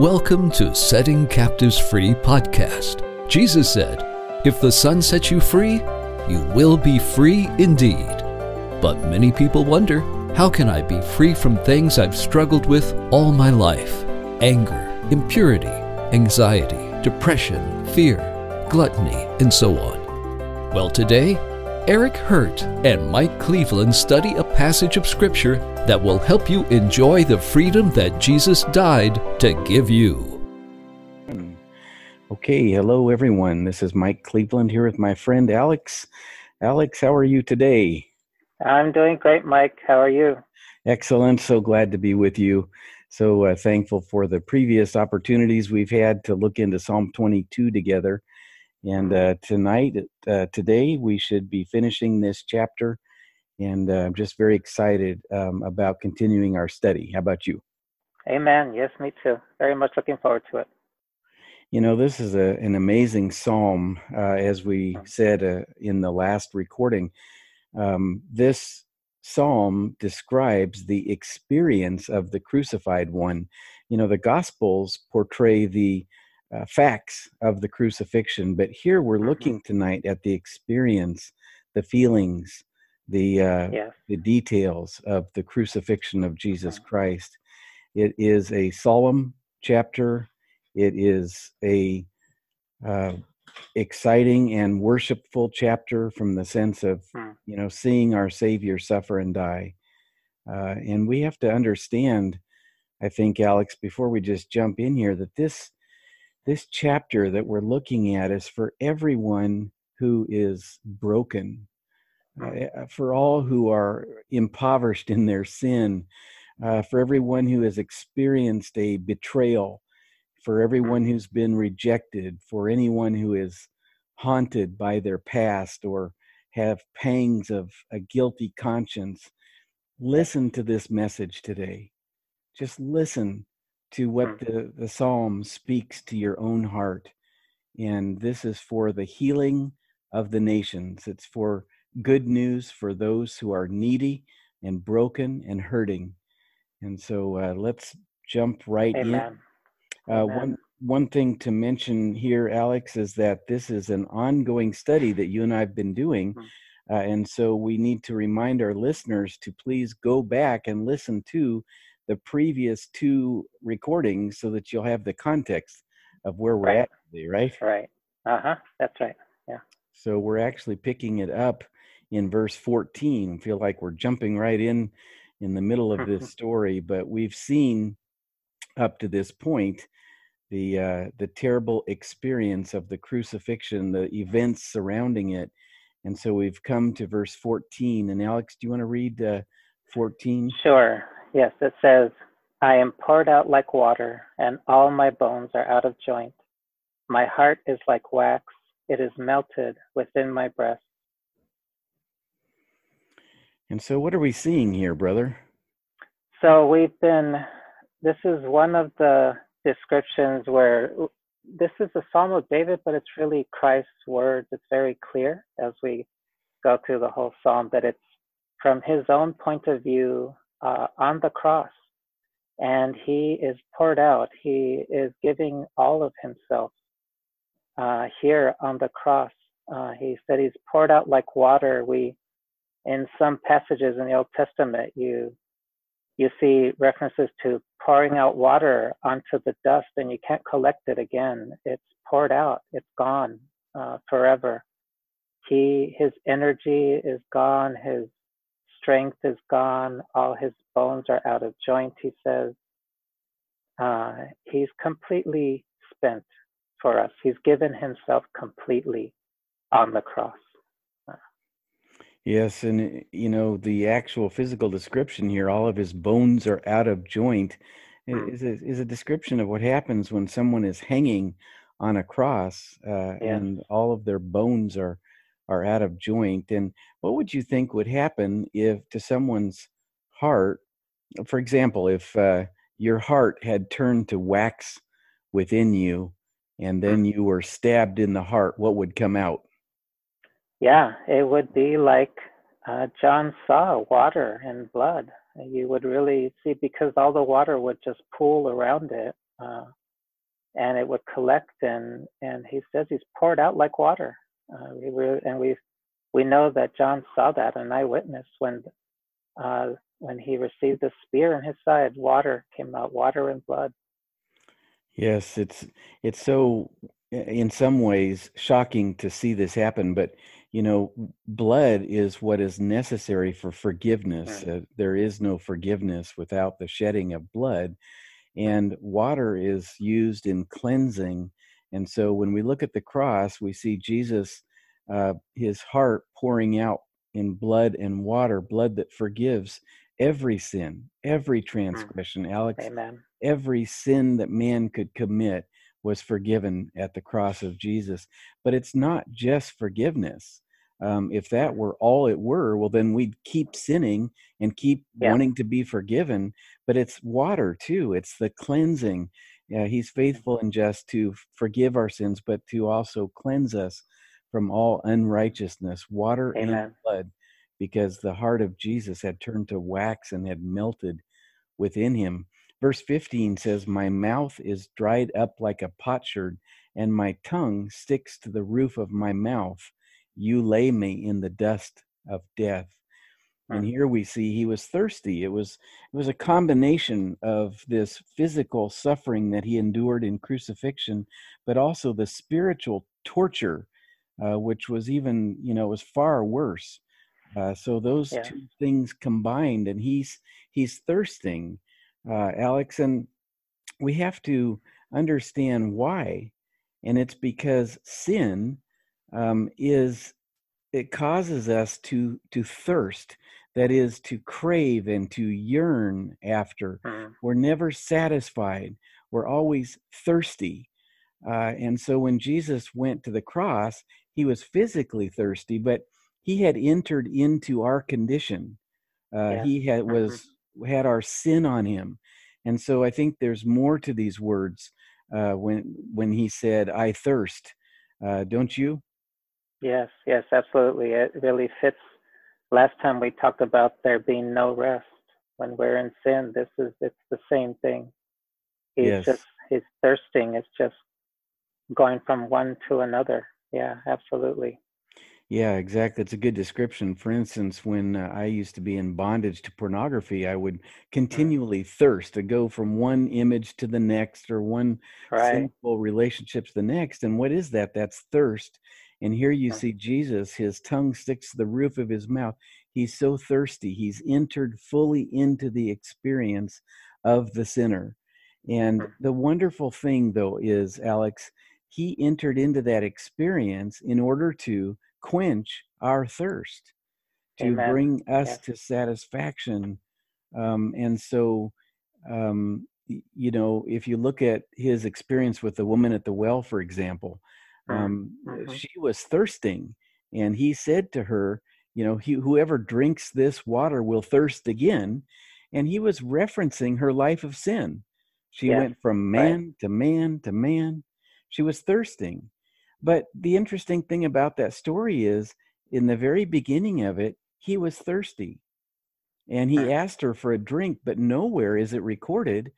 Welcome to Setting Captives Free podcast. Jesus said, If the Son sets you free, you will be free indeed. But many people wonder, how can I be free from things I've struggled with all my life? Anger, impurity, anxiety, depression, fear, gluttony, and so on. Well, today, Eric Hurt and Mike Cleveland study a passage of Scripture that will help you enjoy the freedom that Jesus died to give you. Okay, hello everyone. This is Mike Cleveland here with my friend Alex. Alex, how are you today? I'm doing great, Mike. How are you? Excellent. So glad to be with you. So uh, thankful for the previous opportunities we've had to look into Psalm 22 together. And uh, tonight, uh, today, we should be finishing this chapter. And uh, I'm just very excited um, about continuing our study. How about you? Amen. Yes, me too. Very much looking forward to it. You know, this is a, an amazing psalm, uh, as we said uh, in the last recording. Um, this psalm describes the experience of the crucified one. You know, the Gospels portray the uh, facts of the crucifixion, but here we're mm-hmm. looking tonight at the experience, the feelings, the uh, yes. the details of the crucifixion of Jesus Christ. It is a solemn chapter. It is a uh, exciting and worshipful chapter from the sense of hmm. you know seeing our Savior suffer and die. Uh, and we have to understand, I think, Alex, before we just jump in here, that this this chapter that we're looking at is for everyone who is broken, uh, for all who are impoverished in their sin, uh, for everyone who has experienced a betrayal, for everyone who's been rejected, for anyone who is haunted by their past or have pangs of a guilty conscience. Listen to this message today. Just listen to what mm. the, the psalm speaks to your own heart. And this is for the healing of the nations. It's for good news for those who are needy and broken and hurting. And so uh, let's jump right Amen. in. Uh, one one thing to mention here, Alex, is that this is an ongoing study that you and I have been doing. Mm. Uh, and so we need to remind our listeners to please go back and listen to the previous two recordings so that you'll have the context of where we're right. at today, right? Right. Uh huh. That's right. Yeah. So we're actually picking it up in verse 14. Feel like we're jumping right in in the middle of this story, but we've seen up to this point the uh, the terrible experience of the crucifixion, the events surrounding it, and so we've come to verse 14. And Alex, do you want to read uh, 14? Sure. Yes, it says, I am poured out like water, and all my bones are out of joint. My heart is like wax, it is melted within my breast. And so, what are we seeing here, brother? So, we've been, this is one of the descriptions where this is a Psalm of David, but it's really Christ's words. It's very clear as we go through the whole Psalm that it's from his own point of view uh, on the cross and he is poured out. He is giving all of himself uh, here on the cross. Uh, he said he's poured out like water. We, in some passages in the Old Testament, you you see references to pouring out water onto the dust, and you can't collect it again. It's poured out. It's gone uh, forever. He, his energy is gone. His strength is gone, all his bones are out of joint, he says. Uh, he's completely spent for us. He's given himself completely on the cross. Yes, and you know the actual physical description here. All of his bones are out of joint. Mm. Is a, is a description of what happens when someone is hanging on a cross, uh, yes. and all of their bones are are out of joint. And what would you think would happen if to someone's heart, for example, if uh, your heart had turned to wax within you and then you were stabbed in the heart, what would come out? Yeah, it would be like uh, John saw water and blood. You would really see because all the water would just pool around it. Uh, and it would collect and and he says he's poured out like water. Uh, we were, and we we know that John saw that, an eyewitness when uh, when he received the spear in his side, water came out, water and blood. Yes, it's it's so in some ways shocking to see this happen, but you know, blood is what is necessary for forgiveness. Uh, there is no forgiveness without the shedding of blood, and water is used in cleansing. And so, when we look at the cross, we see Jesus, uh, his heart pouring out in blood and water, blood that forgives every sin, every mm. transgression. Alex, Amen. every sin that man could commit was forgiven at the cross of Jesus. But it's not just forgiveness. Um, if that were all it were, well, then we'd keep sinning and keep yeah. wanting to be forgiven. But it's water too, it's the cleansing. Yeah, he's faithful and just to forgive our sins, but to also cleanse us from all unrighteousness, water Amen. and blood, because the heart of Jesus had turned to wax and had melted within him. Verse 15 says, My mouth is dried up like a potsherd, and my tongue sticks to the roof of my mouth. You lay me in the dust of death. And here we see he was thirsty. It was it was a combination of this physical suffering that he endured in crucifixion, but also the spiritual torture, uh, which was even you know was far worse. Uh, so those yeah. two things combined, and he's he's thirsting uh, Alex, and we have to understand why. And it's because sin um, is it causes us to to thirst that is to crave and to yearn after mm. we're never satisfied we're always thirsty uh, and so when jesus went to the cross he was physically thirsty but he had entered into our condition uh, yeah. he had mm-hmm. was had our sin on him. And so I think there's more to these words uh, when when he said, "I thirst." Uh, don't you? Yes, yes, absolutely. It really fits. Last time we talked about there being no rest when we're in sin. This is it's the same thing. He's yes. just his thirsting is just going from one to another. Yeah, absolutely. Yeah, exactly. It's a good description. For instance, when uh, I used to be in bondage to pornography, I would mm. continually thirst to go from one image to the next or one right. sinful relationship to the next. And what is that? That's thirst. And here you mm. see Jesus, his tongue sticks to the roof of his mouth. He's so thirsty. He's entered fully into the experience of the sinner. And mm. the wonderful thing, though, is, Alex, he entered into that experience in order to quench our thirst, to Amen. bring us to satisfaction. Um, and so, um, you know, if you look at his experience with the woman at the well, for example, mm, um, mm-hmm. she was thirsting, and he said to her, you know, he, whoever drinks this water will thirst again. And he was referencing her life of sin. She yes. went from man right. to man to man. She was thirsting. But the interesting thing about that story is in the very beginning of it, he was thirsty. And he asked her for a drink, but nowhere is it recorded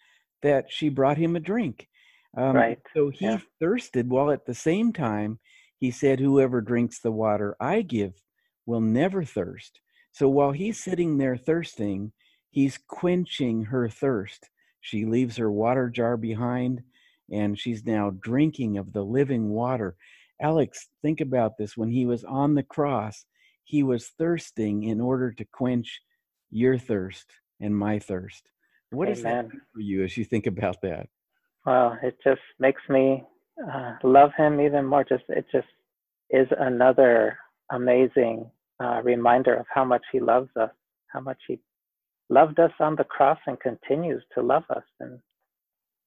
that she brought him a drink. Um, right. So he yeah. thirsted while at the same time he said, Whoever drinks the water I give will never thirst. So while he's sitting there thirsting, he's quenching her thirst. She leaves her water jar behind and she's now drinking of the living water. Alex, think about this. When he was on the cross, he was thirsting in order to quench your thirst and my thirst. What Amen. does that mean for you as you think about that? Well, it just makes me uh, love him even more. Just it just is another amazing uh, reminder of how much he loves us, how much he loved us on the cross and continues to love us. And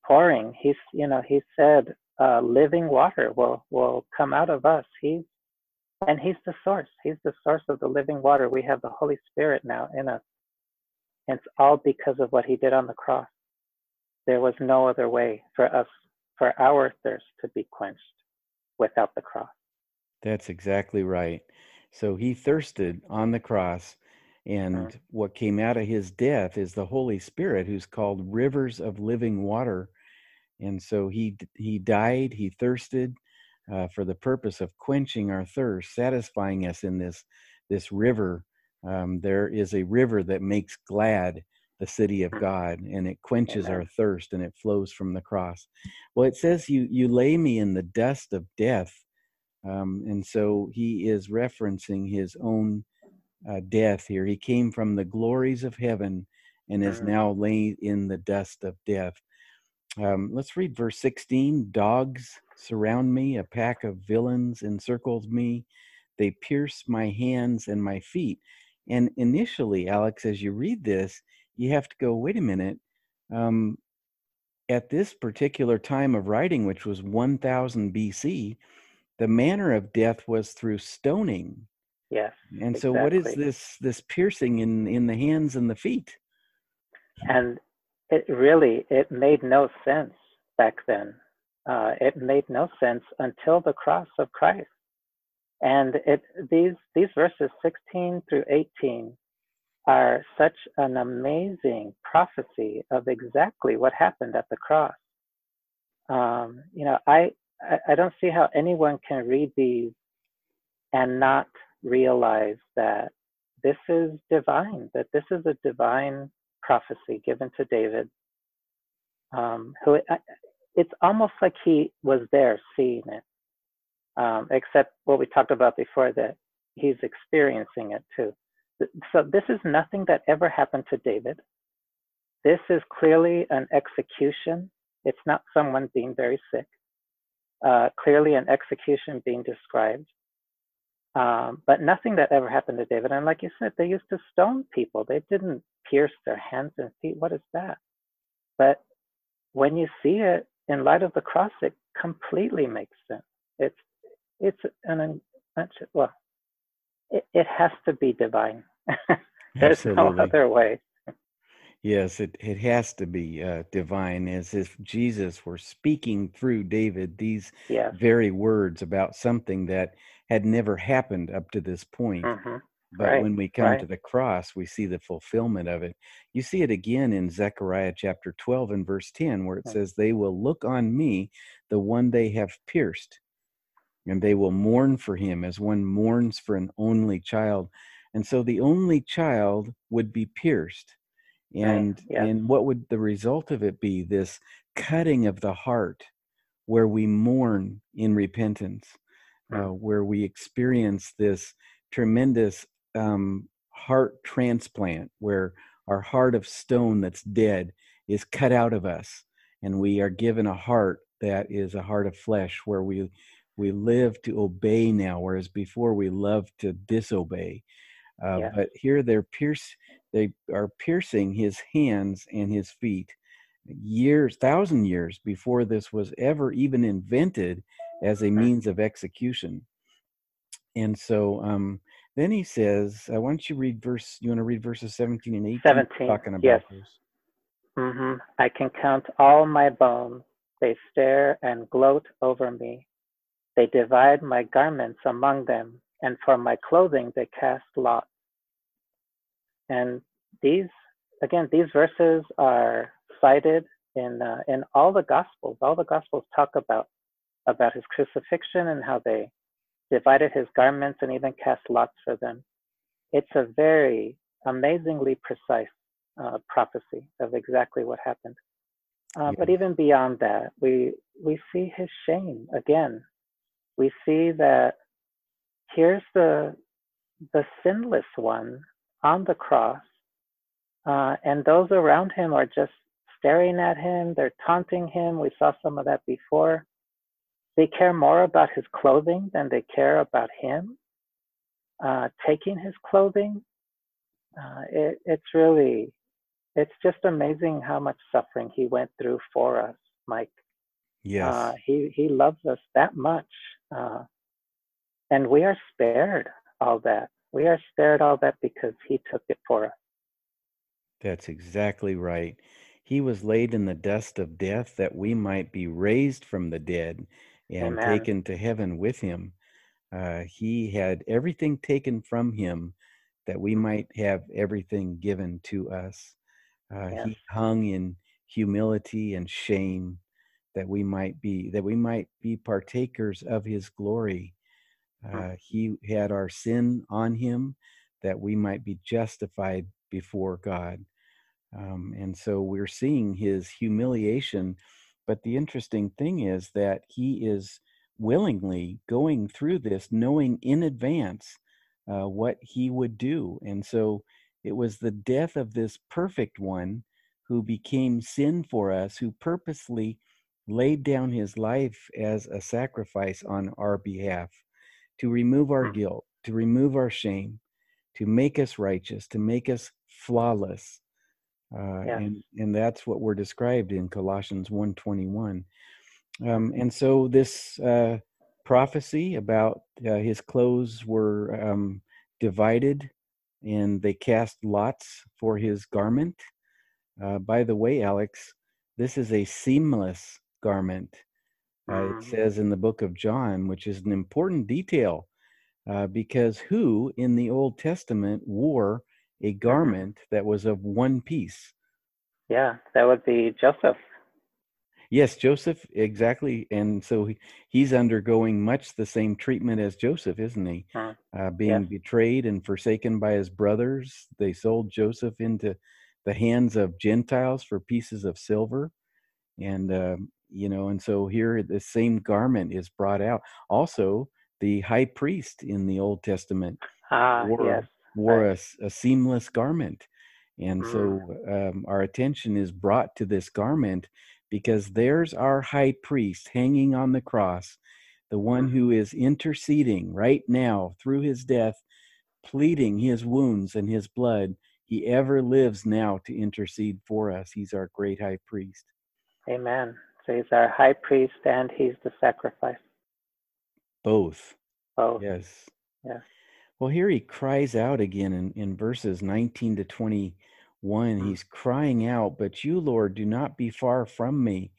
pouring. He's, you know, he said, uh, living water will will come out of us. He's and he's the source. He's the source of the living water. We have the Holy Spirit now in us. And it's all because of what he did on the cross. There was no other way for us, for our thirst to be quenched without the cross. That's exactly right. So he thirsted on the cross and mm-hmm. what came out of his death is the Holy Spirit, who's called rivers of living water. And so he he died, he thirsted uh, for the purpose of quenching our thirst, satisfying us in this this river. Um, there is a river that makes glad the city of God, and it quenches our thirst, and it flows from the cross. Well, it says, "You you lay me in the dust of death," um, and so he is referencing his own uh, death here. He came from the glories of heaven and is mm-hmm. now laid in the dust of death. Um, let's read verse 16. Dogs surround me, a pack of villains encircles me. They pierce my hands and my feet. And initially, Alex, as you read this, you have to go, wait a minute. Um, at this particular time of writing, which was 1000 BC, the manner of death was through stoning. Yes. And so, what is this this piercing in in the hands and the feet? And it really it made no sense back then. Uh, it made no sense until the cross of Christ. And it these these verses 16 through 18 are such an amazing prophecy of exactly what happened at the cross. Um, you know, I, I don't see how anyone can read these and not realize that this is divine, that this is a divine prophecy given to David. Um, who it's almost like he was there seeing it, um, except what we talked about before that he's experiencing it too. So this is nothing that ever happened to David. This is clearly an execution. It's not someone being very sick. Uh, clearly an execution being described. Um, but nothing that ever happened to David. And like you said, they used to stone people. They didn't pierce their hands and feet. What is that? But when you see it in light of the cross, it completely makes sense. It's it's an well, it, it has to be divine. There's Absolutely. no other way. Yes, it, it has to be uh, divine, as if Jesus were speaking through David these yes. very words about something that had never happened up to this point. Mm-hmm. But right. when we come right. to the cross, we see the fulfillment of it. You see it again in Zechariah chapter 12 and verse 10, where it says, They will look on me, the one they have pierced, and they will mourn for him as one mourns for an only child. And so the only child would be pierced. And right. and what would the result of it be? This cutting of the heart where we mourn in repentance, uh, where we experience this tremendous um, heart transplant, where our heart of stone that's dead is cut out of us, and we are given a heart that is a heart of flesh, where we we live to obey now, whereas before we loved to disobey. Uh, yeah. But here they're pierce, they are piercing his hands and his feet years, thousand years before this was ever even invented as a means of execution. And so um, then he says, uh, why don't you read verse, you want to read verses 17 and 18? 17, talking about yes. Mm-hmm. I can count all my bones. They stare and gloat over me. They divide my garments among them, and for my clothing they cast lots. And these, again, these verses are cited in uh, in all the Gospels. All the Gospels talk about about his crucifixion and how they divided his garments and even cast lots for them. It's a very amazingly precise uh, prophecy of exactly what happened. Uh, But even beyond that, we we see his shame again we see that here's the the sinless one on the cross, uh, and those around him are just staring at him. They're taunting him. We saw some of that before. They care more about his clothing than they care about him uh, taking his clothing. Uh, it, it's really, it's just amazing how much suffering he went through for us, Mike. Yes. Uh, he he loves us that much, uh, and we are spared all that. We are spared all that because he took it for us. That's exactly right. He was laid in the dust of death that we might be raised from the dead and Amen. taken to heaven with him. Uh, he had everything taken from him that we might have everything given to us. Uh. He hung in humility and shame that we might be that we might be partakers of his glory Hmm. uh, he had our sin on him that we might be justified before god um, and so we're seeing his humiliation but the interesting thing is that he is willingly going through this knowing in advance uh, what he would do and so it was the death of this perfect one who became sin for us who purposely laid down his life as a sacrifice on our behalf to remove our Hmm. guilt, to remove our shame, to make us righteous, to make us flawless. Uh, Yes. and and that's what we're described in Colossians 1:21. Um, and so this uh, prophecy about uh, his clothes were um, divided, and they cast lots for his garment. Uh, by the way, Alex, this is a seamless garment. Uh, it Mhm. says in the book of John, which is an important detail, uh, because who in the Old Testament wore a garment that was of one piece? Yeah, that would be Joseph. Yes, Joseph, exactly. And so he, he's undergoing much the same treatment as Joseph, isn't he? Mm. Uh, being Yes. betrayed and forsaken by his brothers. They sold Joseph into the hands of Gentiles for pieces of silver. And, um, you know, and so here the same garment is brought out. Also, the high priest in the Old Testament Ah, wore, yes. Wore right. a, a seamless garment. And Mm. so um, our attention is brought to this garment because there's our high priest hanging on the cross, the one Mm. who is interceding right now through his death, pleading his wounds and his blood. He ever lives now to intercede for us. He's our great high priest. Amen. So he's our high priest and he's the sacrifice. Both. Both. Yes. Yes. Well, here he cries out again in, in verses 19 to 21. Mm. He's crying out, But you, Lord, do not be far from me.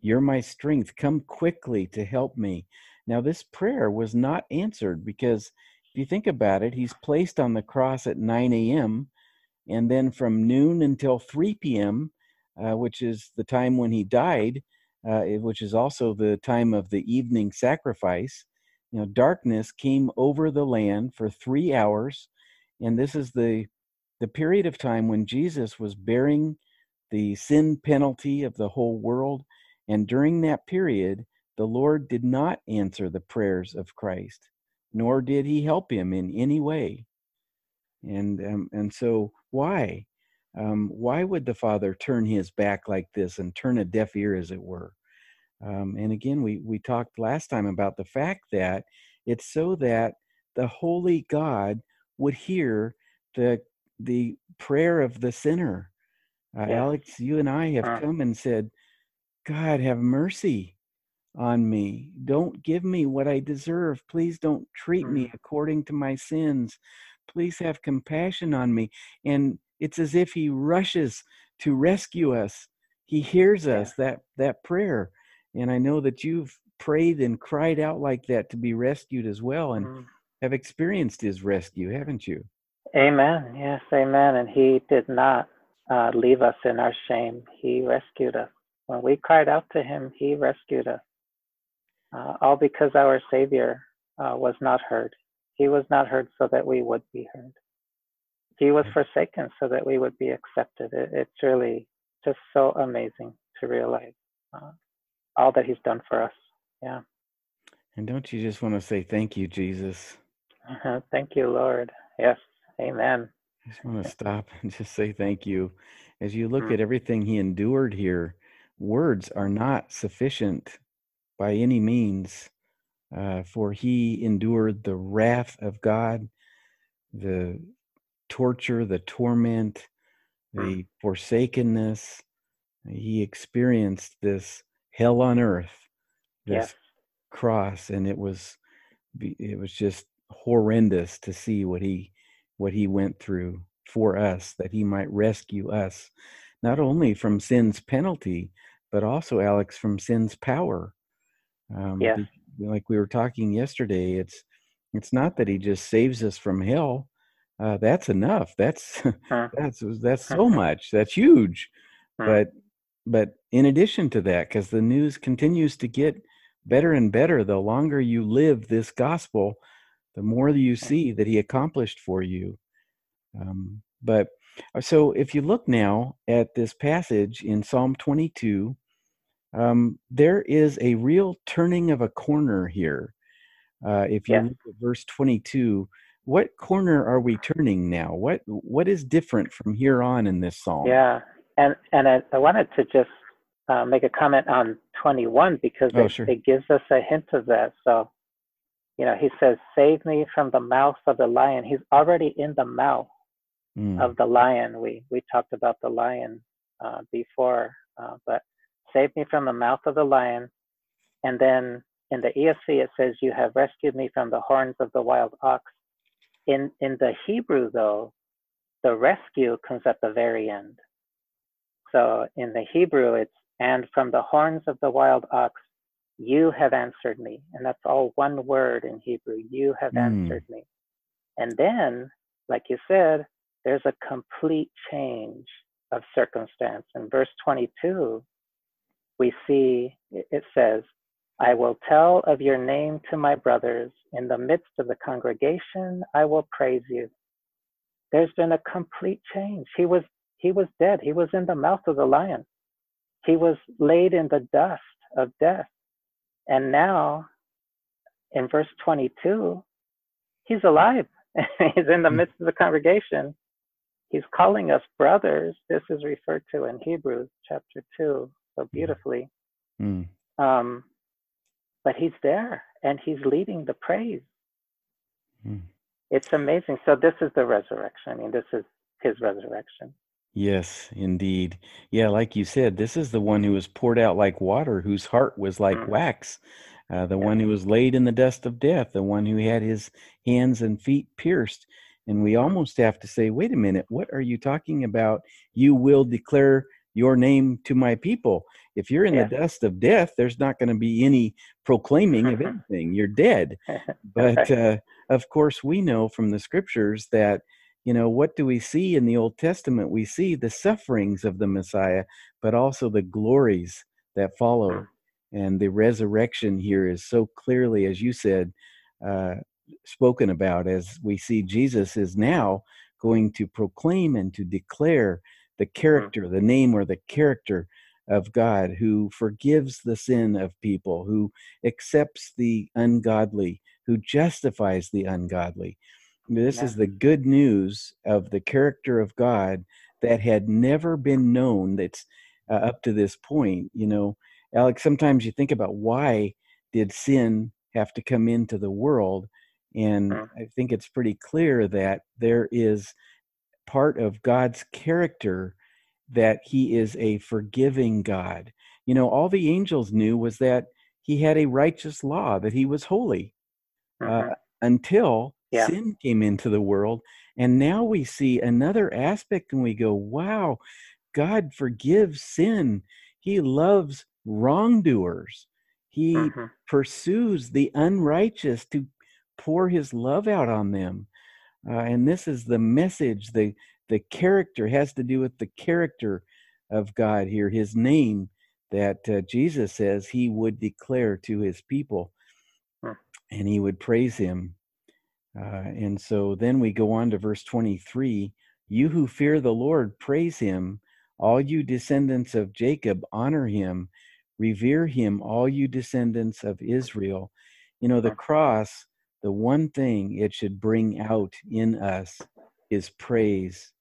You're my strength. Come quickly to help me. Now, this prayer was not answered because if you think about it, he's placed on the cross at 9 a.m. And then from noon until 3 p.m., uh, which is the time when he died, uh, which is also the time of the evening sacrifice, you know, darkness came over the land for three hours. And this is the, the period of time when Jesus was bearing the sin penalty of the whole world. And during that period, the Lord did not answer the prayers of Christ, nor did he help him in any way. And um, and so why? Um, why would the Father turn his back like this and turn a deaf ear, as it were? Um, and again, we we talked last time about the fact that it's so that the holy God would hear the the prayer of the sinner. Uh, Yes. Alex, you and I have Uh. come and said, God, have mercy on me. Don't give me what I deserve. Please don't treat me Mm. according to my sins. Please have compassion on me. And it's as if he rushes to rescue us. He hears Yeah. us that that prayer. And I know that you've prayed and cried out like that to be rescued as well and Mm. have experienced his rescue, haven't you? Amen. Yes, amen. And he did not uh, leave us in our shame. He rescued us. When we cried out to him, he rescued us. Uh, all because our Savior uh, was not heard. He was not heard so that we would be heard. He was forsaken so that we would be accepted. It, it's really just so amazing to realize uh, all that he's done for us. Yeah. And don't you just want to say thank you, Jesus? Thank you, Lord. Yes. Amen. I just want to stop and just say thank you. As you look Mm. at everything he endured here, words are not sufficient by any means, uh, for he endured the wrath of God, the torture, the torment, the forsakenness. He experienced this hell on earth, this Yes. cross, and it was it was just horrendous to see what he what he went through for us that he might rescue us not only from sin's penalty but also alex from sin's power um, be- like we were talking yesterday it's it's not that he just saves us from hell uh, that's enough that's Mm. that's that's so much that's huge Mm. but but in addition to that, because the news continues to get better and better, the longer you live this gospel, the more you see that he accomplished for you. Um, but uh, so if you look now at this passage in Psalm 22, um, there is a real turning of a corner here. Uh, if you look at verse 22, what corner are we turning now? What what is different from here on in this psalm? Yeah, and and I, I wanted to just uh, make a comment on 21 because oh, it, sure. it gives us a hint of that. So, you know, he says, "Save me from the mouth of the lion." He's already in the mouth mm. of the lion. We we talked about the lion uh, before, uh, but save me from the mouth of the lion. And then in the ESV it says, "You have rescued me from the horns of the wild ox." In in the Hebrew though, the rescue comes at the very end. So in the Hebrew it's and from the horns of the wild ox you have answered me. And that's all one word in Hebrew. You have mm. answered me. And then, like you said, there's a complete change of circumstance. In verse 22, we see it says, I will tell of your name to my brothers. In the midst of the congregation, I will praise you. There's been a complete change. He was he was dead. He was in the mouth of the lion. He was laid in the dust of death. And now in verse 22, he's alive. he's in the hmm. midst of the congregation he's calling us brothers. This is referred to in Hebrews chapter 2 so beautifully. Mm. Um, but he's there and he's leading the praise. Mm. It's amazing. So, this is the resurrection. I mean, this is his resurrection. Yes, indeed. Yeah, like you said, this is the one who was poured out like water, whose heart was like mm. wax, uh, the one who was laid in the dust of death, the one who had his hands and feet pierced and we almost have to say, wait a minute, what are you talking about? You will declare your name to my people. If you're in yeah. the dust of death, there's not going to be any proclaiming of anything. You're dead. But uh, of course, we know from the scriptures that, you know, what do we see in the Old Testament? We see the sufferings of the Messiah, but also the glories that follow. Mm. And the resurrection here is so clearly, as you said, uh, spoken about as we see Jesus is now going to proclaim and to declare the mm-hmm. character, the name or the character of God who forgives the sin of people, who accepts the ungodly, who justifies the ungodly. This yeah. is the good news of the character of God that had never been known that's uh, up to this point. You know, Alex, sometimes you think about why did sin have to come into the world? And mm. I think it's pretty clear that there is part of God's character that he is a forgiving God. You know, all the angels knew was that he had a righteous law, that he was holy uh, mm-hmm. uh, until yeah. sin came into the world. And now we see another aspect and we go, wow, God forgives sin. He loves wrongdoers. He mm-hmm. pursues the unrighteous to pour his love out on them. Uh, and this is the message, the, the character has to do with the character of God here, his name that uh, Jesus says he would declare to his people and he would praise him. Uh, and so then we go on to verse 23 You who fear the Lord, praise him. All you descendants of Jacob, honor him. Revere him, all you descendants of Israel. You know, the cross the one thing it should bring out in us is praise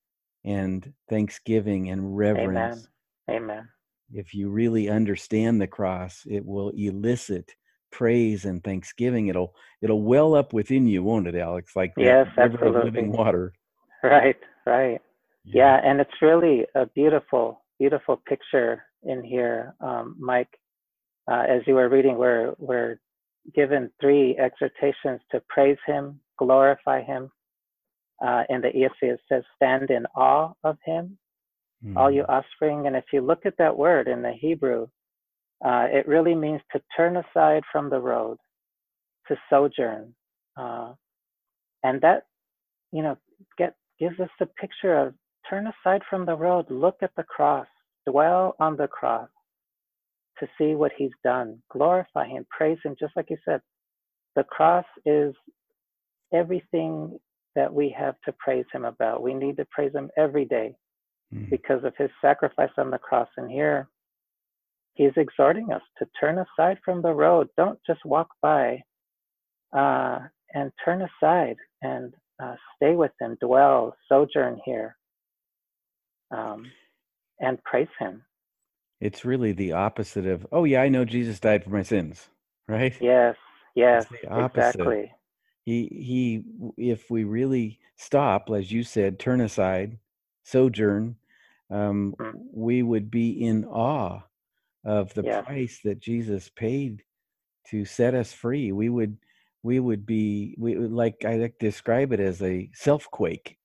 and thanksgiving and reverence. Amen. Amen. If you really understand the cross, it will elicit praise and thanksgiving. It'll it'll well up within you, won't it, Alex? Like yes, river absolutely. of living water. Right, right. Yeah. yeah. and it's really a beautiful, beautiful picture in here, um, Mike. Uh, as you were reading, we're we're given three exhortations to praise him, glorify him. Uh, in the ESV, it says, stand in awe of him, mm. all you hmm. offspring. And if you look at that word in the Hebrew, uh, it really means to turn aside from the road, to sojourn. Uh, and that, you know, get, gives us the picture of turn aside from the road, look at the cross, dwell on the cross to see what he's done, glorify him, praise him, just like you said. The cross is everything that we have to praise him about. We need to praise him every day mm. because of his sacrifice on the cross. And here, he's exhorting us to turn aside from the road. Don't just walk by uh, and turn aside and uh, stay with him, dwell, sojourn here, um, and praise him. It's really the opposite of, oh, yeah, I know Jesus died for my sins, right? Yes, yes, exactly. He, he, if we really stop, as you said, turn aside, sojourn, um, mm. we would be in awe of the yes. price that Jesus paid to set us free. We would, we would be, we would like I like describe it as a self quake.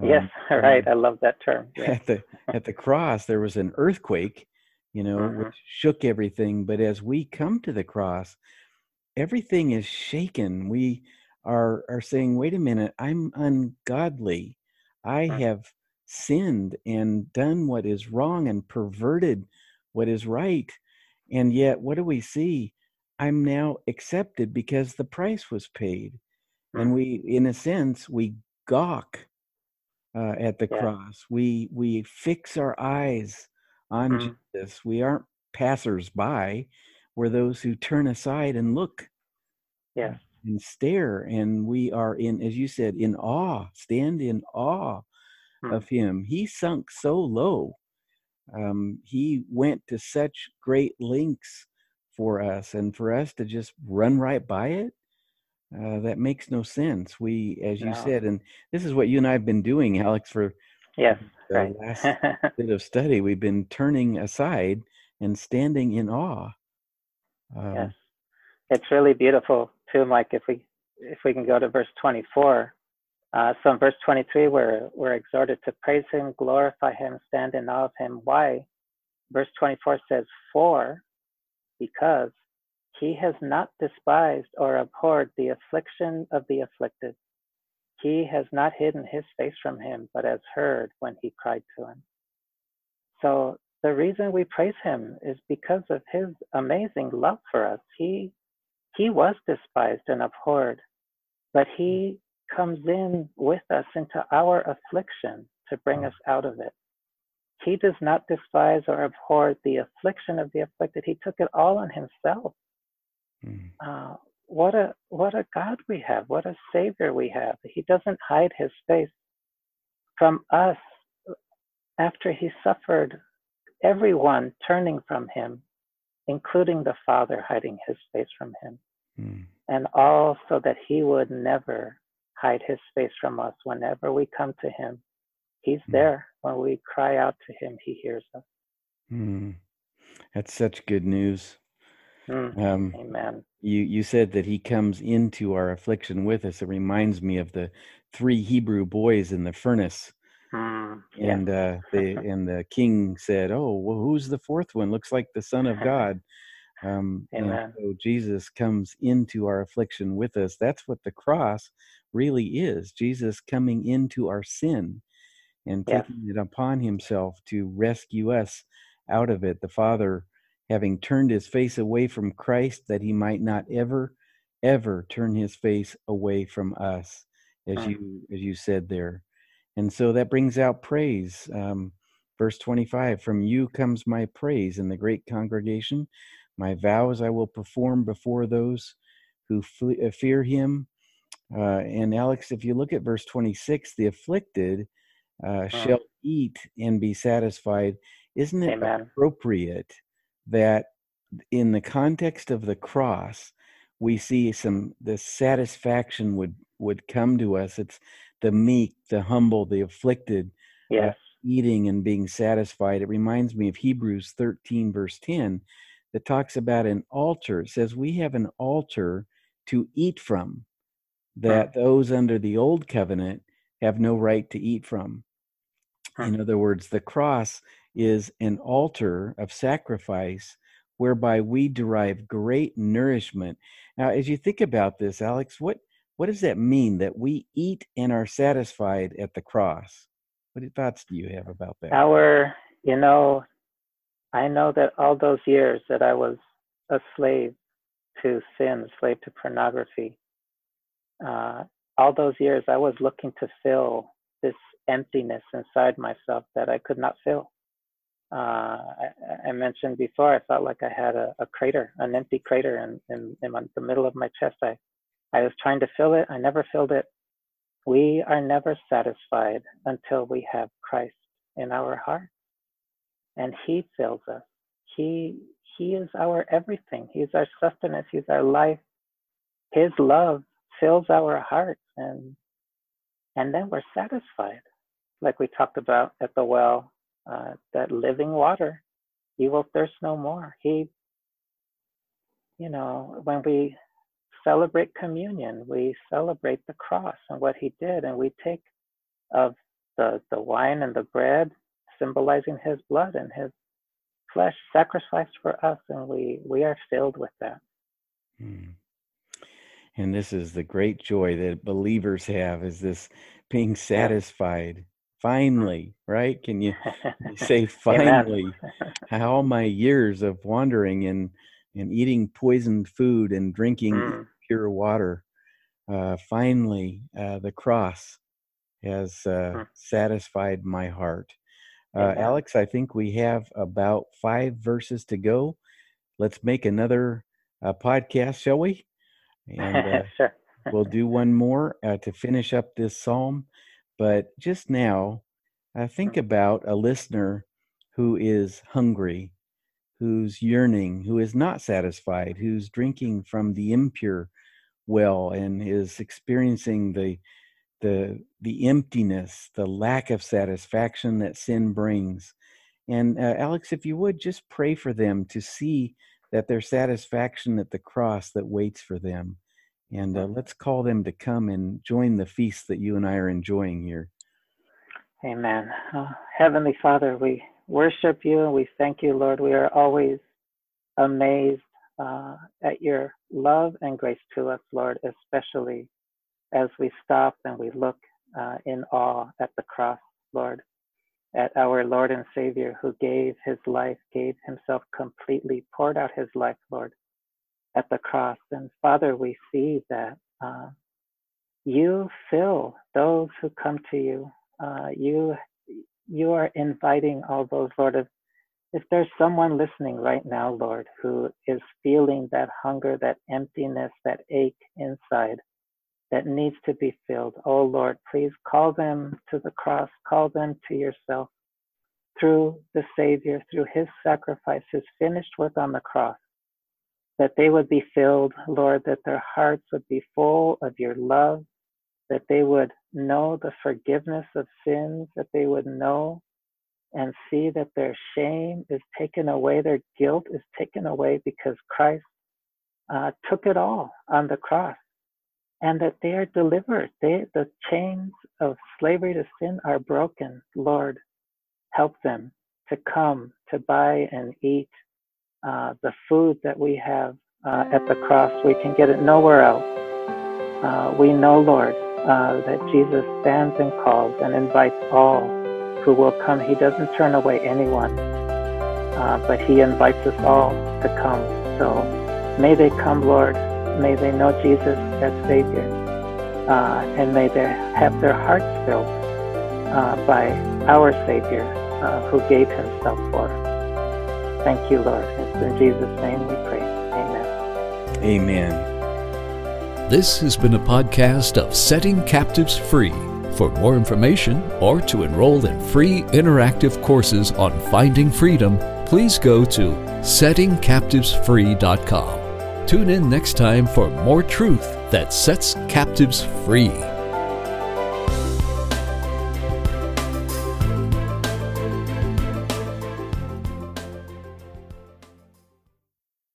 Um, yes, right. I love that term. Yeah. At the at the cross, there was an earthquake, you know, mm-hmm. which shook everything. But as we come to the cross, everything is shaken. We are are saying, "Wait a minute, I'm ungodly. I mm-hmm. have sinned and done what is wrong and perverted what is right." And yet, what do we see? I'm now accepted because the price was paid. And we, in a sense, we gawk uh, at the yeah. cross. We we fix our eyes on mm-hmm. Jesus. We aren't passers-by. We're those who turn aside and look. Yeah. And stare. And we are in, as you said, in awe, stand in awe mm-hmm. of him. He sunk so low. Um, he went to such great lengths for us. And for us to just run right by it, uh, that makes no sense. We, as you no. said, and this is what you and I have been doing, Alex, for Yes, the right. last bit of study, we've been turning aside and standing in awe. Um, yes, it's really beautiful too, Mike. If we if we can go to verse 24, uh, so in verse 23, we're we're exhorted to praise Him, glorify Him, stand in awe of Him. Why? Verse 24 says, "For, because He has not despised or abhorred the affliction of the afflicted." He has not hidden his face from him, but has heard when he cried to him. So the reason we praise him is because of his amazing love for us. He he was despised and abhorred, but he comes in with us into our affliction to bring us out of it. He does not despise or abhor the affliction of the afflicted. He took it all on himself. Mm. Uh, what a what a God we have, what a Savior we have. He doesn't hide his face from us after he suffered everyone turning from him, including the Father hiding his face from him. Mm. And all so that he would never hide his face from us whenever we come to him. He's mm. there. When we cry out to him, he hears us. Mm. That's such good news. Mm, um, amen. You you said that he comes into our affliction with us. It reminds me of the three Hebrew boys in the furnace. Mm, and yeah. uh, the and the king said, "Oh, well, who's the fourth one? Looks like the Son of God." Um, Amen. so Jesus comes into our affliction with us. That's what the cross really is. Jesus coming into our sin and taking it upon himself to rescue us out of it. The Father having turned his face away from Christ, that he might not ever, ever turn his face away from us, as mm. you as you said there. And so that brings out praise. Um, verse 25 From you comes my praise in the great congregation. My vows I will perform before those who uh, fear him. Uh, and Alex, if you look at verse 26, the afflicted uh, mm. shall eat and be satisfied. Isn't it Amen. appropriate that in the context of the cross, we see some the satisfaction would would come to us. It's the meek, the humble, the afflicted, uh, yes. Uh, eating and being satisfied. It reminds me of Hebrews 13, verse 10, that talks about an altar. It says, We have an altar to eat from that huh. those under the old covenant have no right to eat from. Huh. In other words, the cross is an altar of sacrifice whereby we derive great nourishment. Now, as you think about this, Alex, what, what does that mean that we eat and are satisfied at the cross? What thoughts do you have about that? Our, you know, I know that all those years that I was a slave to sin, a slave to pornography, uh, all those years I was looking to fill this emptiness inside myself that I could not fill. Uh, I, I, mentioned before, I felt like I had a, a crater, an empty crater in, in, in the middle of my chest. I, I was trying to fill it. I never filled it. We are never satisfied until we have Christ in our heart, and He fills us. He He is our everything. He's our sustenance. He's our life. His love fills our hearts, and and then we're satisfied, like we talked about at the well. Uh, that living water, you will thirst no more. He, you know, when we celebrate communion, we celebrate the cross and what he did, and we take of the, the wine and the bread, symbolizing his blood and his flesh sacrificed for us, and we, we are filled with that. Hmm. And this is the great joy that believers have is this being satisfied finally, right? Can you say finally all my years of wandering and and eating poisoned food and drinking mm pure water. Uh, finally, uh, the cross has uh, hmm. satisfied my heart. Uh, Alex, I think we have about five verses to go. Let's make another uh, podcast, shall we? And uh, sure. we'll do one more to finish up this psalm. But just now, think hmm. about a listener who is hungry who's yearning, who is not satisfied, who's drinking from the impure well and is experiencing the the the emptiness, the lack of satisfaction that sin brings. And uh, Alex, if you would just pray for them to see that their satisfaction at the cross that waits for them. And uh, let's call them to come and join the feast that you and I are enjoying here. Amen. Uh, Heavenly Father, we worship you and we thank you, Lord. We are always amazed uh, at your love and grace to us, Lord, especially as we stop and we look uh, in awe at the cross, Lord, at our Lord and Savior who gave his life, gave himself completely, poured out his life, Lord, at the cross. And Father, we see that uh, you fill those who come to you. Uh, you you are inviting all those, Lord, of if there's someone listening right now, Lord, who is feeling that hunger, that emptiness, that ache inside that needs to be filled, oh Lord, please call them to the cross, call them to yourself through the Savior, through his sacrifice, his finished work on the cross, that they would be filled, Lord, that their hearts would be full of your love, that they would know the forgiveness of sins, that they would know and see that their shame is taken away, their guilt is taken away because Christ uh, took it all on the cross, and that they are delivered. They, the chains of slavery to sin are broken. Lord, help them to come to buy and eat uh, the food that we have uh, at the cross. We can get it nowhere else. Uh, we know, Lord, uh, that Jesus stands and calls and invites all who will come. He doesn't turn away anyone, uh, but He invites us all to come. So may they come, Lord. May they know Jesus as Savior. Uh, and may they have their hearts filled uh, by our Savior uh, who gave Himself for us. Thank you, Lord. It's in Jesus' name we pray. Amen. Amen. This has been a podcast of Setting Captives Free for more information or to enroll in free interactive courses on finding freedom, please go to settingcaptivesfree.com. Tune in next time for more truth that sets captives free.